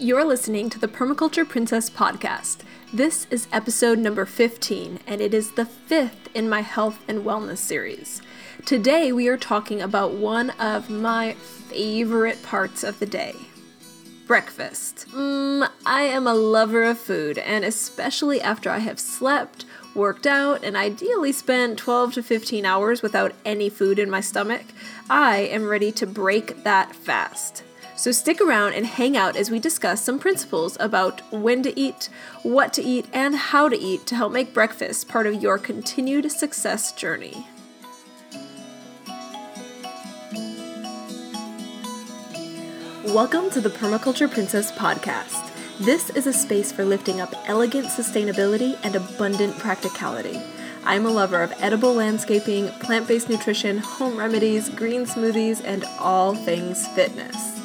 You're listening to the Permaculture Princess podcast. This is episode number 15, and it is the fifth in my health and wellness series. Today, we are talking about one of my favorite parts of the day breakfast. Mm, I am a lover of food, and especially after I have slept, worked out, and ideally spent 12 to 15 hours without any food in my stomach, I am ready to break that fast. So stick around and hang out as we discuss some principles about when to eat, what to eat, and how to eat to help make breakfast part of your continued success journey. Welcome to the Permaculture Princess podcast. This is a space for lifting up elegant sustainability and abundant practicality. I'm a lover of edible landscaping, plant based nutrition, home remedies, green smoothies, and all things fitness.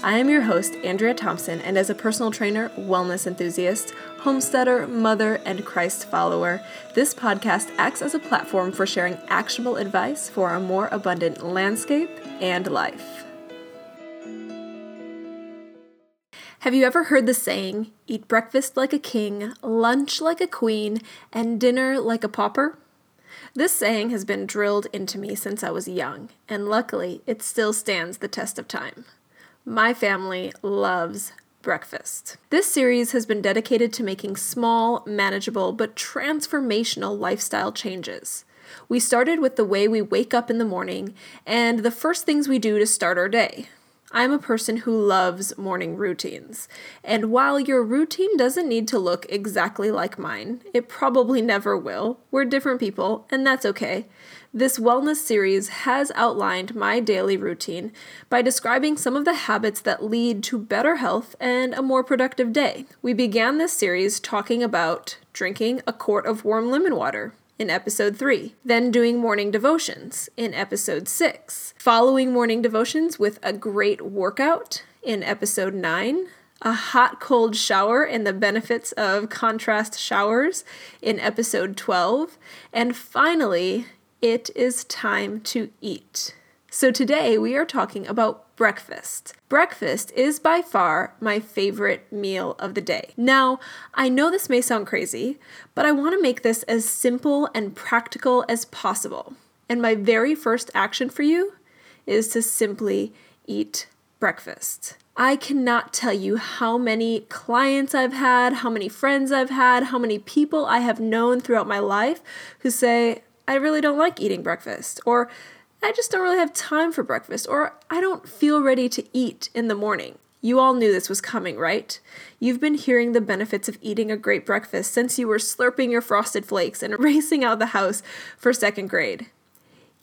I am your host, Andrea Thompson, and as a personal trainer, wellness enthusiast, homesteader, mother, and Christ follower, this podcast acts as a platform for sharing actionable advice for a more abundant landscape and life. Have you ever heard the saying, eat breakfast like a king, lunch like a queen, and dinner like a pauper? This saying has been drilled into me since I was young, and luckily it still stands the test of time. My family loves breakfast. This series has been dedicated to making small, manageable, but transformational lifestyle changes. We started with the way we wake up in the morning and the first things we do to start our day. I'm a person who loves morning routines. And while your routine doesn't need to look exactly like mine, it probably never will. We're different people, and that's okay. This wellness series has outlined my daily routine by describing some of the habits that lead to better health and a more productive day. We began this series talking about drinking a quart of warm lemon water in episode 3, then doing morning devotions in episode 6, following morning devotions with a great workout in episode 9, a hot cold shower and the benefits of contrast showers in episode 12, and finally, it is time to eat. So today we are talking about breakfast. Breakfast is by far my favorite meal of the day. Now, I know this may sound crazy, but I want to make this as simple and practical as possible. And my very first action for you is to simply eat breakfast. I cannot tell you how many clients I've had, how many friends I've had, how many people I have known throughout my life who say, I really don't like eating breakfast, or I just don't really have time for breakfast, or I don't feel ready to eat in the morning. You all knew this was coming, right? You've been hearing the benefits of eating a great breakfast since you were slurping your frosted flakes and racing out the house for second grade.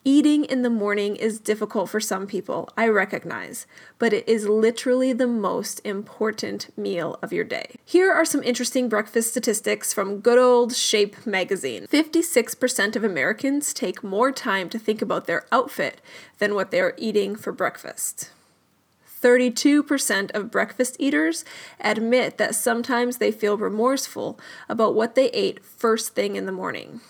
Eating in the morning is difficult for some people, I recognize, but it is literally the most important meal of your day. Here are some interesting breakfast statistics from good old Shape magazine 56% of Americans take more time to think about their outfit than what they are eating for breakfast. 32% of breakfast eaters admit that sometimes they feel remorseful about what they ate first thing in the morning.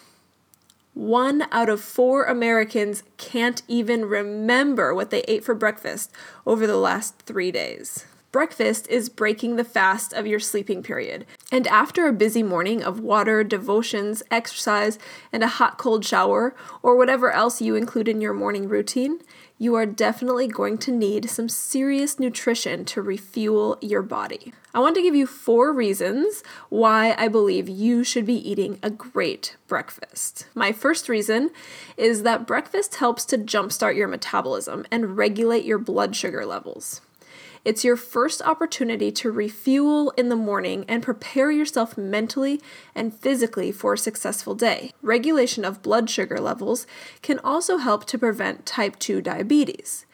One out of four Americans can't even remember what they ate for breakfast over the last three days. Breakfast is breaking the fast of your sleeping period. And after a busy morning of water, devotions, exercise, and a hot cold shower, or whatever else you include in your morning routine, you are definitely going to need some serious nutrition to refuel your body. I want to give you four reasons why I believe you should be eating a great breakfast. My first reason is that breakfast helps to jumpstart your metabolism and regulate your blood sugar levels. It's your first opportunity to refuel in the morning and prepare yourself mentally and physically for a successful day. Regulation of blood sugar levels can also help to prevent type 2 diabetes.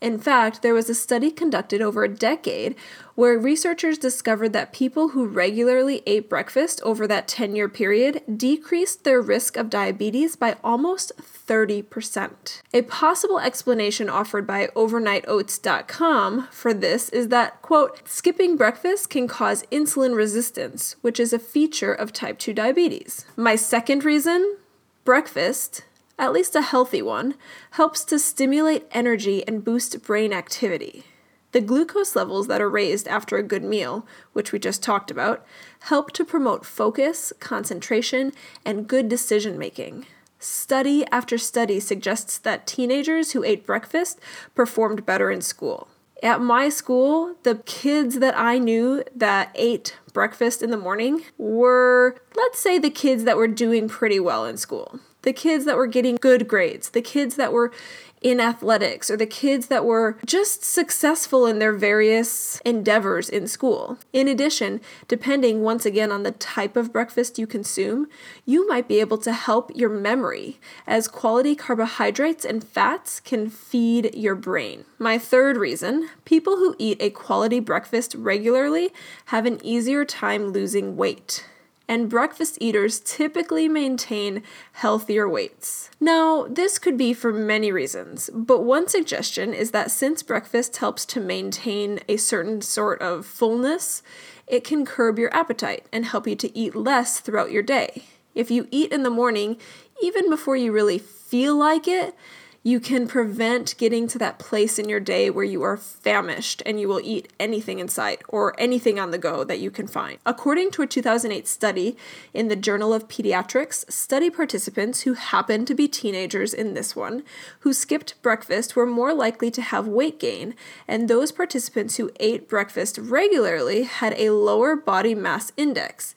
In fact, there was a study conducted over a decade where researchers discovered that people who regularly ate breakfast over that 10 year period decreased their risk of diabetes by almost 30%. A possible explanation offered by overnightoats.com for this is that, quote, skipping breakfast can cause insulin resistance, which is a feature of type 2 diabetes. My second reason breakfast at least a healthy one, helps to stimulate energy and boost brain activity. The glucose levels that are raised after a good meal, which we just talked about, help to promote focus, concentration, and good decision making. Study after study suggests that teenagers who ate breakfast performed better in school. At my school, the kids that I knew that ate breakfast in the morning were, let's say, the kids that were doing pretty well in school. The kids that were getting good grades, the kids that were in athletics or the kids that were just successful in their various endeavors in school. In addition, depending once again on the type of breakfast you consume, you might be able to help your memory as quality carbohydrates and fats can feed your brain. My third reason people who eat a quality breakfast regularly have an easier time losing weight and breakfast eaters typically maintain healthier weights. Now, this could be for many reasons, but one suggestion is that since breakfast helps to maintain a certain sort of fullness, it can curb your appetite and help you to eat less throughout your day. If you eat in the morning, even before you really feel like it, you can prevent getting to that place in your day where you are famished and you will eat anything in sight or anything on the go that you can find. According to a 2008 study in the Journal of Pediatrics, study participants who happened to be teenagers in this one who skipped breakfast were more likely to have weight gain, and those participants who ate breakfast regularly had a lower body mass index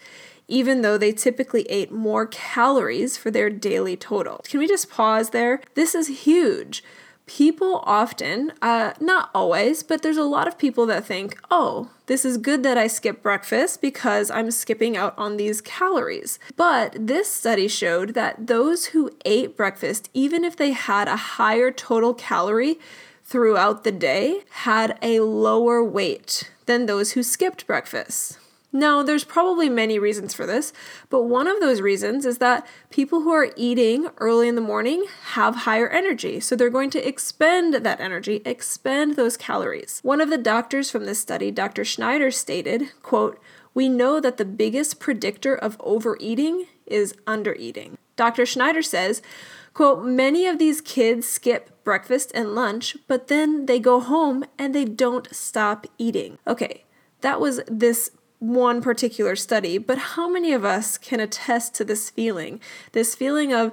even though they typically ate more calories for their daily total. Can we just pause there? This is huge. People often, uh, not always, but there's a lot of people that think, oh, this is good that I skip breakfast because I'm skipping out on these calories. But this study showed that those who ate breakfast, even if they had a higher total calorie, throughout the day had a lower weight than those who skipped breakfast. Now, there's probably many reasons for this, but one of those reasons is that people who are eating early in the morning have higher energy. So they're going to expend that energy, expend those calories. One of the doctors from this study, Dr. Schneider, stated, quote, we know that the biggest predictor of overeating is undereating. Dr. Schneider says, quote, many of these kids skip breakfast and lunch, but then they go home and they don't stop eating. Okay, that was this one particular study, but how many of us can attest to this feeling? This feeling of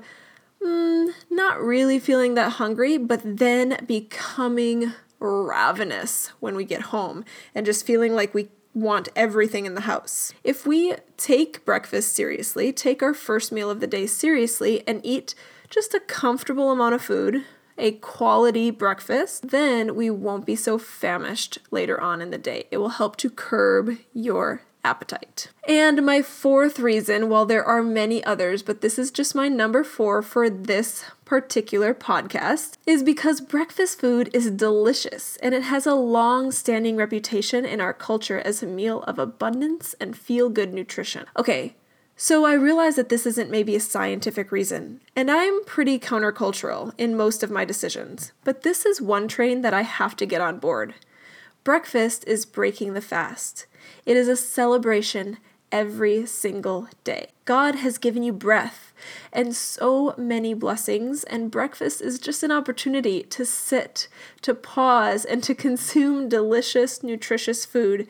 mm, not really feeling that hungry, but then becoming ravenous when we get home and just feeling like we want everything in the house. If we take breakfast seriously, take our first meal of the day seriously, and eat just a comfortable amount of food, a quality breakfast, then we won't be so famished later on in the day. It will help to curb your appetite. And my fourth reason, while there are many others, but this is just my number four for this particular podcast, is because breakfast food is delicious and it has a long standing reputation in our culture as a meal of abundance and feel good nutrition. Okay, so I realize that this isn't maybe a scientific reason, and I'm pretty countercultural in most of my decisions, but this is one train that I have to get on board. Breakfast is breaking the fast. It is a celebration every single day. God has given you breath and so many blessings, and breakfast is just an opportunity to sit, to pause, and to consume delicious, nutritious food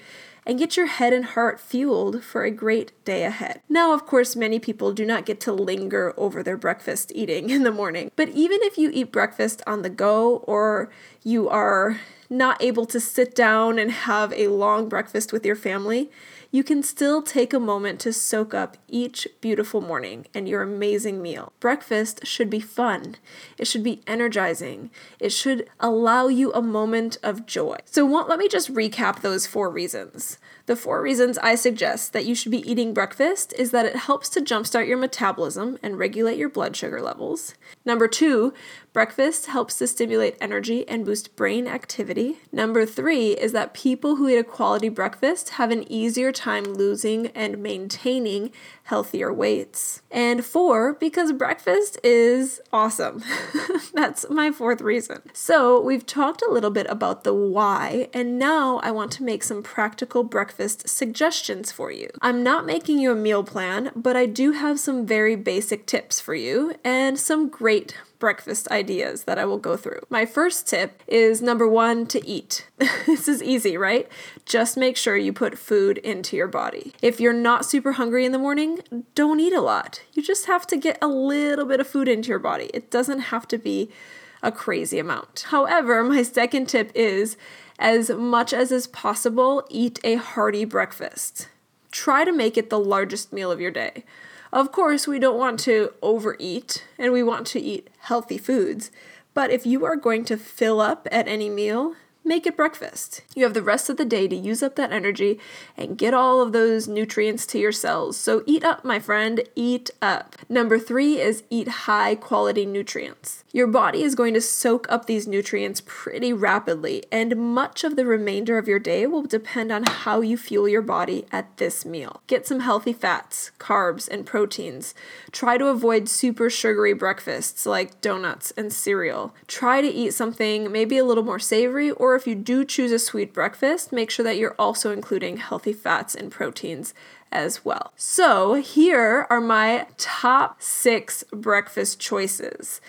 and get your head and heart fueled for a great day ahead. Now, of course, many people do not get to linger over their breakfast eating in the morning, but even if you eat breakfast on the go or you are not able to sit down and have a long breakfast with your family, you can still take a moment to soak up each beautiful morning and your amazing meal. Breakfast should be fun, it should be energizing, it should allow you a moment of joy. So, let me just recap those four reasons. The four reasons I suggest that you should be eating breakfast is that it helps to jumpstart your metabolism and regulate your blood sugar levels. Number two, breakfast helps to stimulate energy and boost brain activity. Number three is that people who eat a quality breakfast have an easier time losing and maintaining healthier weights. And four, because breakfast is awesome. That's my fourth reason. So, we've talked a little bit about the why, and now I want to make some practical breakfast suggestions for you. I'm not making you a meal plan, but I do have some very basic tips for you and some great breakfast ideas that I will go through. My first tip is number one to eat. this is easy, right? Just make sure you put food into your body. If you're not super hungry in the morning, don't eat a lot. You just have to get a little bit of food into your body. It doesn't have to be a crazy amount. However, my second tip is as much as is possible, eat a hearty breakfast. Try to make it the largest meal of your day. Of course, we don't want to overeat and we want to eat healthy foods, but if you are going to fill up at any meal, make it breakfast. You have the rest of the day to use up that energy and get all of those nutrients to your cells. So eat up, my friend, eat up. Number three is eat high quality nutrients. Your body is going to soak up these nutrients pretty rapidly, and much of the remainder of your day will depend on how you fuel your body at this meal. Get some healthy fats, carbs, and proteins. Try to avoid super sugary breakfasts like donuts and cereal. Try to eat something maybe a little more savory or if you do choose a sweet breakfast, make sure that you're also including healthy fats and proteins as well. So, here are my top six breakfast choices.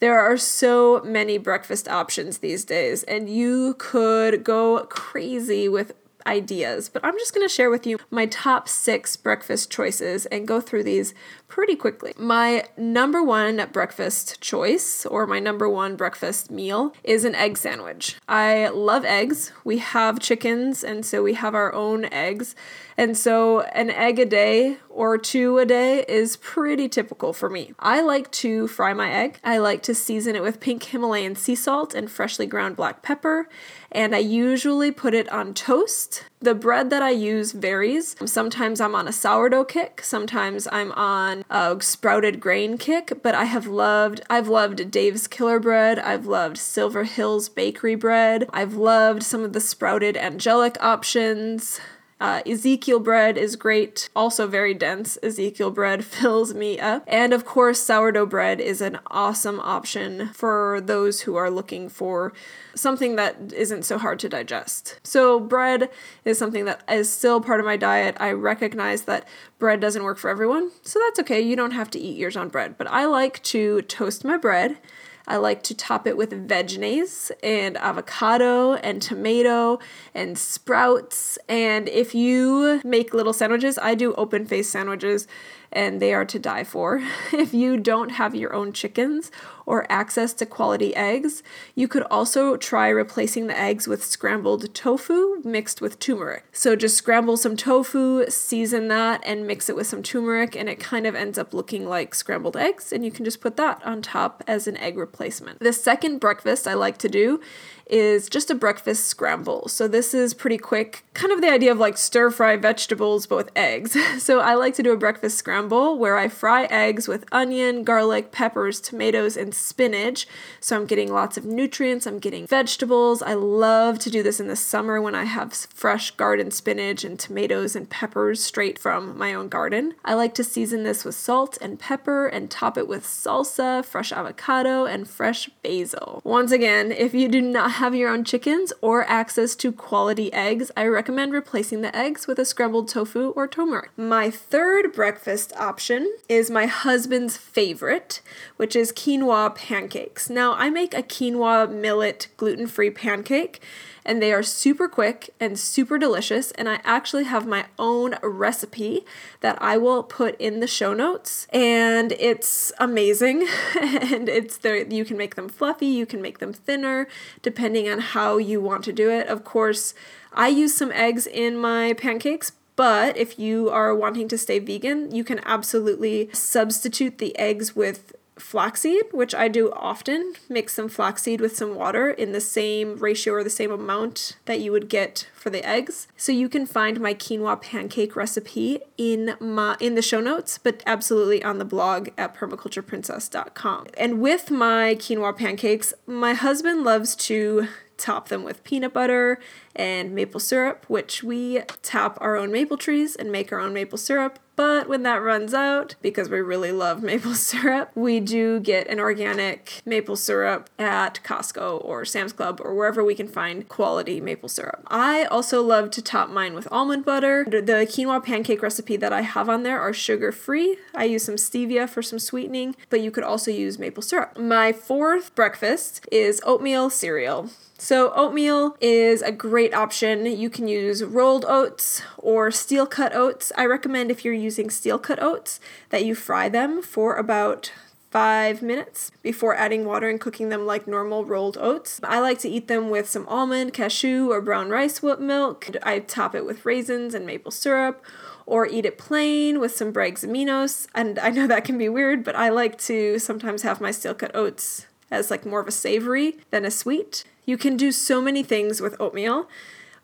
There are so many breakfast options these days, and you could go crazy with ideas, but I'm just going to share with you my top six breakfast choices and go through these pretty quickly. My number one breakfast choice, or my number one breakfast meal, is an egg sandwich. I love eggs. We have chickens, and so we have our own eggs. And so, an egg a day or two a day is pretty typical for me. I like to fry my egg. I like to season it with pink Himalayan sea salt and freshly ground black pepper, and I usually put it on toast. The bread that I use varies. Sometimes I'm on a sourdough kick, sometimes I'm on a sprouted grain kick, but I have loved I've loved Dave's Killer Bread, I've loved Silver Hills Bakery Bread, I've loved some of the sprouted angelic options. Uh, Ezekiel bread is great, also very dense. Ezekiel bread fills me up. And of course, sourdough bread is an awesome option for those who are looking for something that isn't so hard to digest. So, bread is something that is still part of my diet. I recognize that bread doesn't work for everyone, so that's okay. You don't have to eat yours on bread. But I like to toast my bread I like to top it with veggies and avocado and tomato and sprouts. And if you make little sandwiches, I do open face sandwiches and they are to die for. If you don't have your own chickens or access to quality eggs, you could also try replacing the eggs with scrambled tofu mixed with turmeric. So just scramble some tofu, season that, and mix it with some turmeric, and it kind of ends up looking like scrambled eggs, and you can just put that on top as an egg replacement. The second breakfast I like to do is just a breakfast scramble. So this is pretty quick, kind of the idea of like stir fry vegetables but with eggs. So I like to do a breakfast scramble where I fry eggs with onion, garlic, peppers, tomatoes, and spinach. So I'm getting lots of nutrients, I'm getting vegetables. I love to do this in the summer when I have fresh garden spinach and tomatoes and peppers straight from my own garden. I like to season this with salt and pepper and top it with salsa, fresh avocado, and fresh basil. Once again, if you do not have your own chickens or access to quality eggs, I recommend replacing the eggs with a scrambled tofu or turmeric. My third breakfast option is my husband's favorite, which is quinoa pancakes. Now, I make a quinoa millet gluten free pancake and they are super quick and super delicious. And I actually have my own recipe that I will put in the show notes, and it's amazing. and it's there, you can make them fluffy, you can make them thinner, depending on how you want to do it. Of course, I use some eggs in my pancakes, but if you are wanting to stay vegan, you can absolutely substitute the eggs with flaxseed, which I do often, mix some flaxseed with some water in the same ratio or the same amount that you would get for the eggs. So you can find my quinoa pancake recipe in my in the show notes, but absolutely on the blog at permacultureprincess.com. And with my quinoa pancakes, my husband loves to top them with peanut butter and maple syrup, which we tap our own maple trees and make our own maple syrup. But when that runs out, because we really love maple syrup, we do get an organic maple syrup at Costco or Sam's Club or wherever we can find quality maple syrup. I also love to top mine with almond butter. The quinoa pancake recipe that I have on there are sugar free. I use some stevia for some sweetening, but you could also use maple syrup. My fourth breakfast is oatmeal cereal. So, oatmeal is a great option. You can use rolled oats or steel cut oats. I recommend if you're using steel cut oats that you fry them for about five minutes before adding water and cooking them like normal rolled oats. I like to eat them with some almond, cashew, or brown rice milk. I top it with raisins and maple syrup or eat it plain with some Bragg's aminos. And I know that can be weird, but I like to sometimes have my steel cut oats as like more of a savory than a sweet. You can do so many things with oatmeal.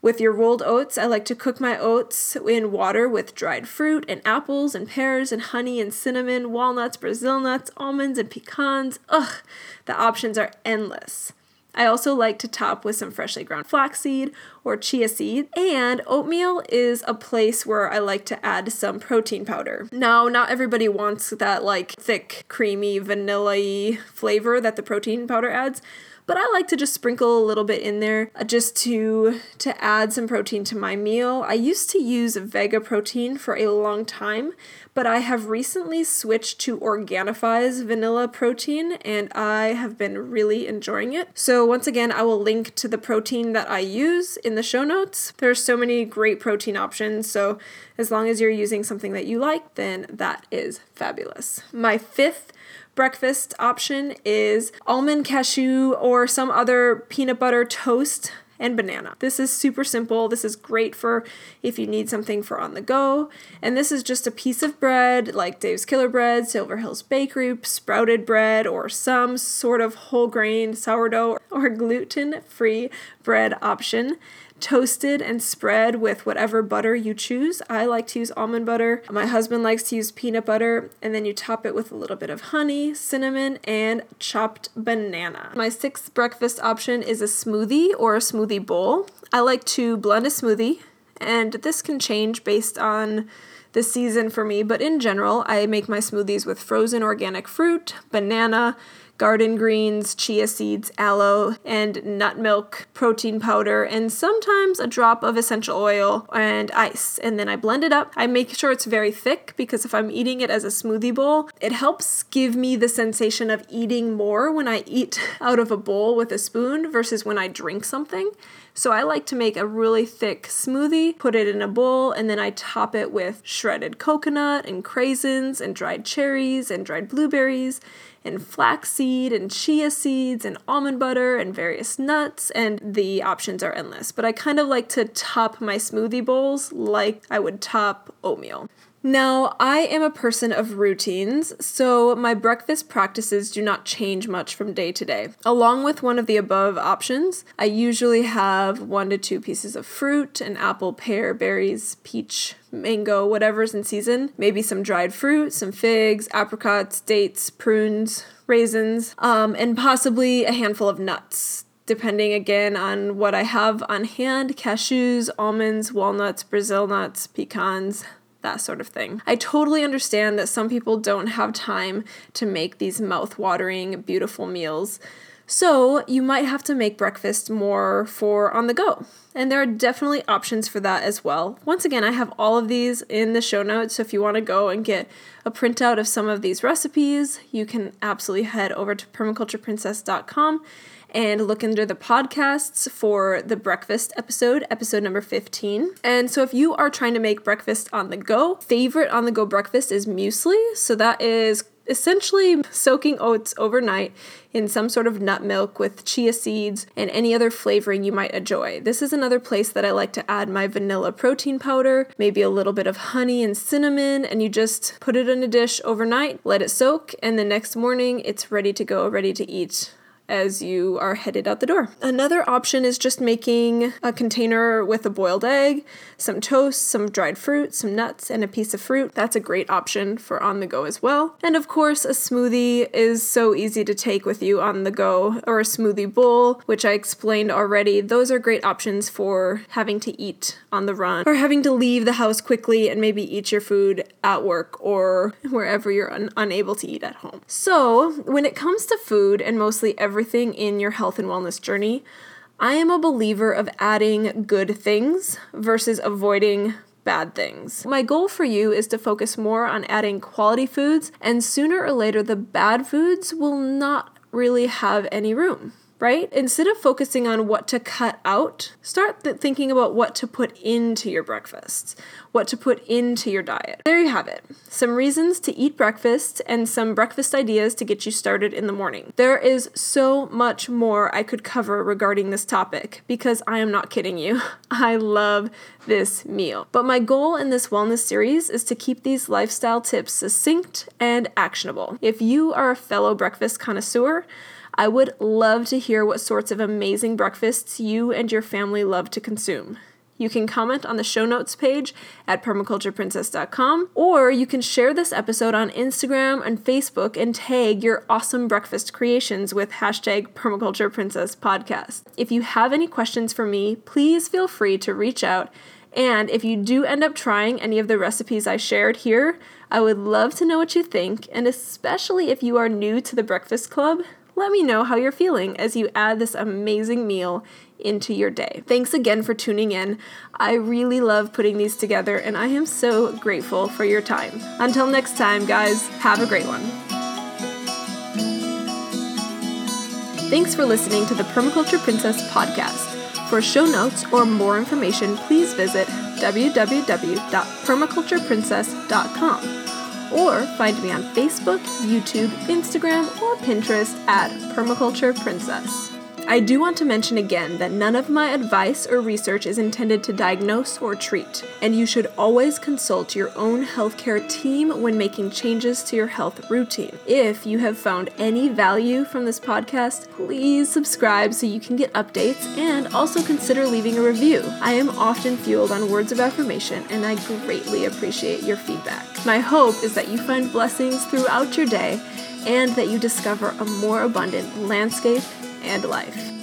With your rolled oats, I like to cook my oats in water with dried fruit and apples and pears and honey and cinnamon, walnuts, Brazil nuts, almonds, and pecans. Ugh, the options are endless. I also like to top with some freshly ground flaxseed or chia seed. And oatmeal is a place where I like to add some protein powder. Now, not everybody wants that like thick, creamy, vanilla y flavor that the protein powder adds but I like to just sprinkle a little bit in there uh, just to to add some protein to my meal. I used to use Vega protein for a long time, but I have recently switched to Organifi's vanilla protein and I have been really enjoying it. So once again, I will link to the protein that I use in the show notes. There are so many great protein options, so as long as you're using something that you like, then that is fabulous. My fifth breakfast option is almond cashew or some other peanut butter toast and banana. This is super simple. This is great for if you need something for on the go. And this is just a piece of bread like Dave's Killer Bread, Silver Hills Bakery, sprouted bread, or some sort of whole grain sourdough or gluten free bread option toasted and spread with whatever butter you choose. I like to use almond butter. My husband likes to use peanut butter, and then you top it with a little bit of honey, cinnamon, and chopped banana. My sixth breakfast option is a smoothie or a smoothie bowl. I like to blend a smoothie, and this can change based on the season for me, but in general, I make my smoothies with frozen organic fruit, banana, garden greens, chia seeds, aloe, and nut milk, protein powder, and sometimes a drop of essential oil and ice. And then I blend it up. I make sure it's very thick because if I'm eating it as a smoothie bowl, it helps give me the sensation of eating more when I eat out of a bowl with a spoon versus when I drink something. So I like to make a really thick smoothie, put it in a bowl, and then I top it with shredded coconut and craisins and dried cherries and dried blueberries and flaxseed and chia seeds and almond butter and various nuts, and the options are endless. But I kind of like to top my smoothie bowls like I would top oatmeal. Now, I am a person of routines, so my breakfast practices do not change much from day to day. Along with one of the above options, I usually have one to two pieces of fruit an apple, pear, berries, peach, mango, whatever's in season, maybe some dried fruit, some figs, apricots, dates, prunes, raisins, um, and possibly a handful of nuts depending again on what I have on hand cashews, almonds, walnuts, Brazil nuts, pecans, that sort of thing. I totally understand that some people don't have time to make these mouth-watering, beautiful meals. So, you might have to make breakfast more for on the go. And there are definitely options for that as well. Once again, I have all of these in the show notes, so if you want to go and get a printout of some of these recipes, you can absolutely head over to permacultureprincess.com and look under the podcasts for the breakfast episode, episode number 15. And so if you are trying to make breakfast on the go, favorite on the go breakfast is muesli. So that is essentially soaking oats overnight in some sort of nut milk with chia seeds and any other flavoring you might enjoy. This is another place that I like to add my vanilla protein powder, maybe a little bit of honey and cinnamon, and you just put it in a dish overnight, let it soak, and the next morning it's ready to go, ready to eat as you are headed out the door. Another option is just making a container with a boiled egg, some toast, some dried fruit, some nuts, and a piece of fruit. That's a great option for on the go as well. And of course, a smoothie is so easy to take with you on the go, or a smoothie bowl, which I explained already. Those are great options for having to eat on the run or having to leave the house quickly and maybe eat your food at work or wherever you're un- unable to eat at home. So, when it comes to food and mostly everything in your health and wellness journey, I am a believer of adding good things versus avoiding bad things. My goal for you is to focus more on adding quality foods, and sooner or later, the bad foods will not really have any room right? Instead of focusing on what to cut out, start th- thinking about what to put into your breakfasts, what to put into your diet. There you have it. Some reasons to eat breakfast and some breakfast ideas to get you started in the morning. There is so much more I could cover regarding this topic because I am not kidding you. I love this meal. But my goal in this wellness series is to keep these lifestyle tips succinct and actionable. If you are a fellow breakfast connoisseur, I would love to hear what sorts of amazing breakfasts you and your family love to consume. You can comment on the show notes page at permacultureprincess.com, or you can share this episode on Instagram and Facebook and tag your awesome breakfast creations with hashtag permacultureprincesspodcast. If you have any questions for me, please feel free to reach out. And if you do end up trying any of the recipes I shared here, I would love to know what you think, and especially if you are new to the Breakfast Club, let me know how you're feeling as you add this amazing meal into your day. Thanks again for tuning in. I really love putting these together and I am so grateful for your time. Until next time, guys, have a great one. Thanks for listening to the Permaculture Princess podcast. For show notes or more information, please visit www.permacultureprincess.com or find me on Facebook, YouTube, Instagram, or Pinterest at Permaculture Princess. I do want to mention again that none of my advice or research is intended to diagnose or treat, and you should always consult your own healthcare team when making changes to your health routine. If you have found any value from this podcast, please subscribe so you can get updates and also consider leaving a review. I am often fueled on words of affirmation, and I greatly appreciate your feedback. My hope is that you find blessings throughout your day and that you discover a more abundant landscape and life.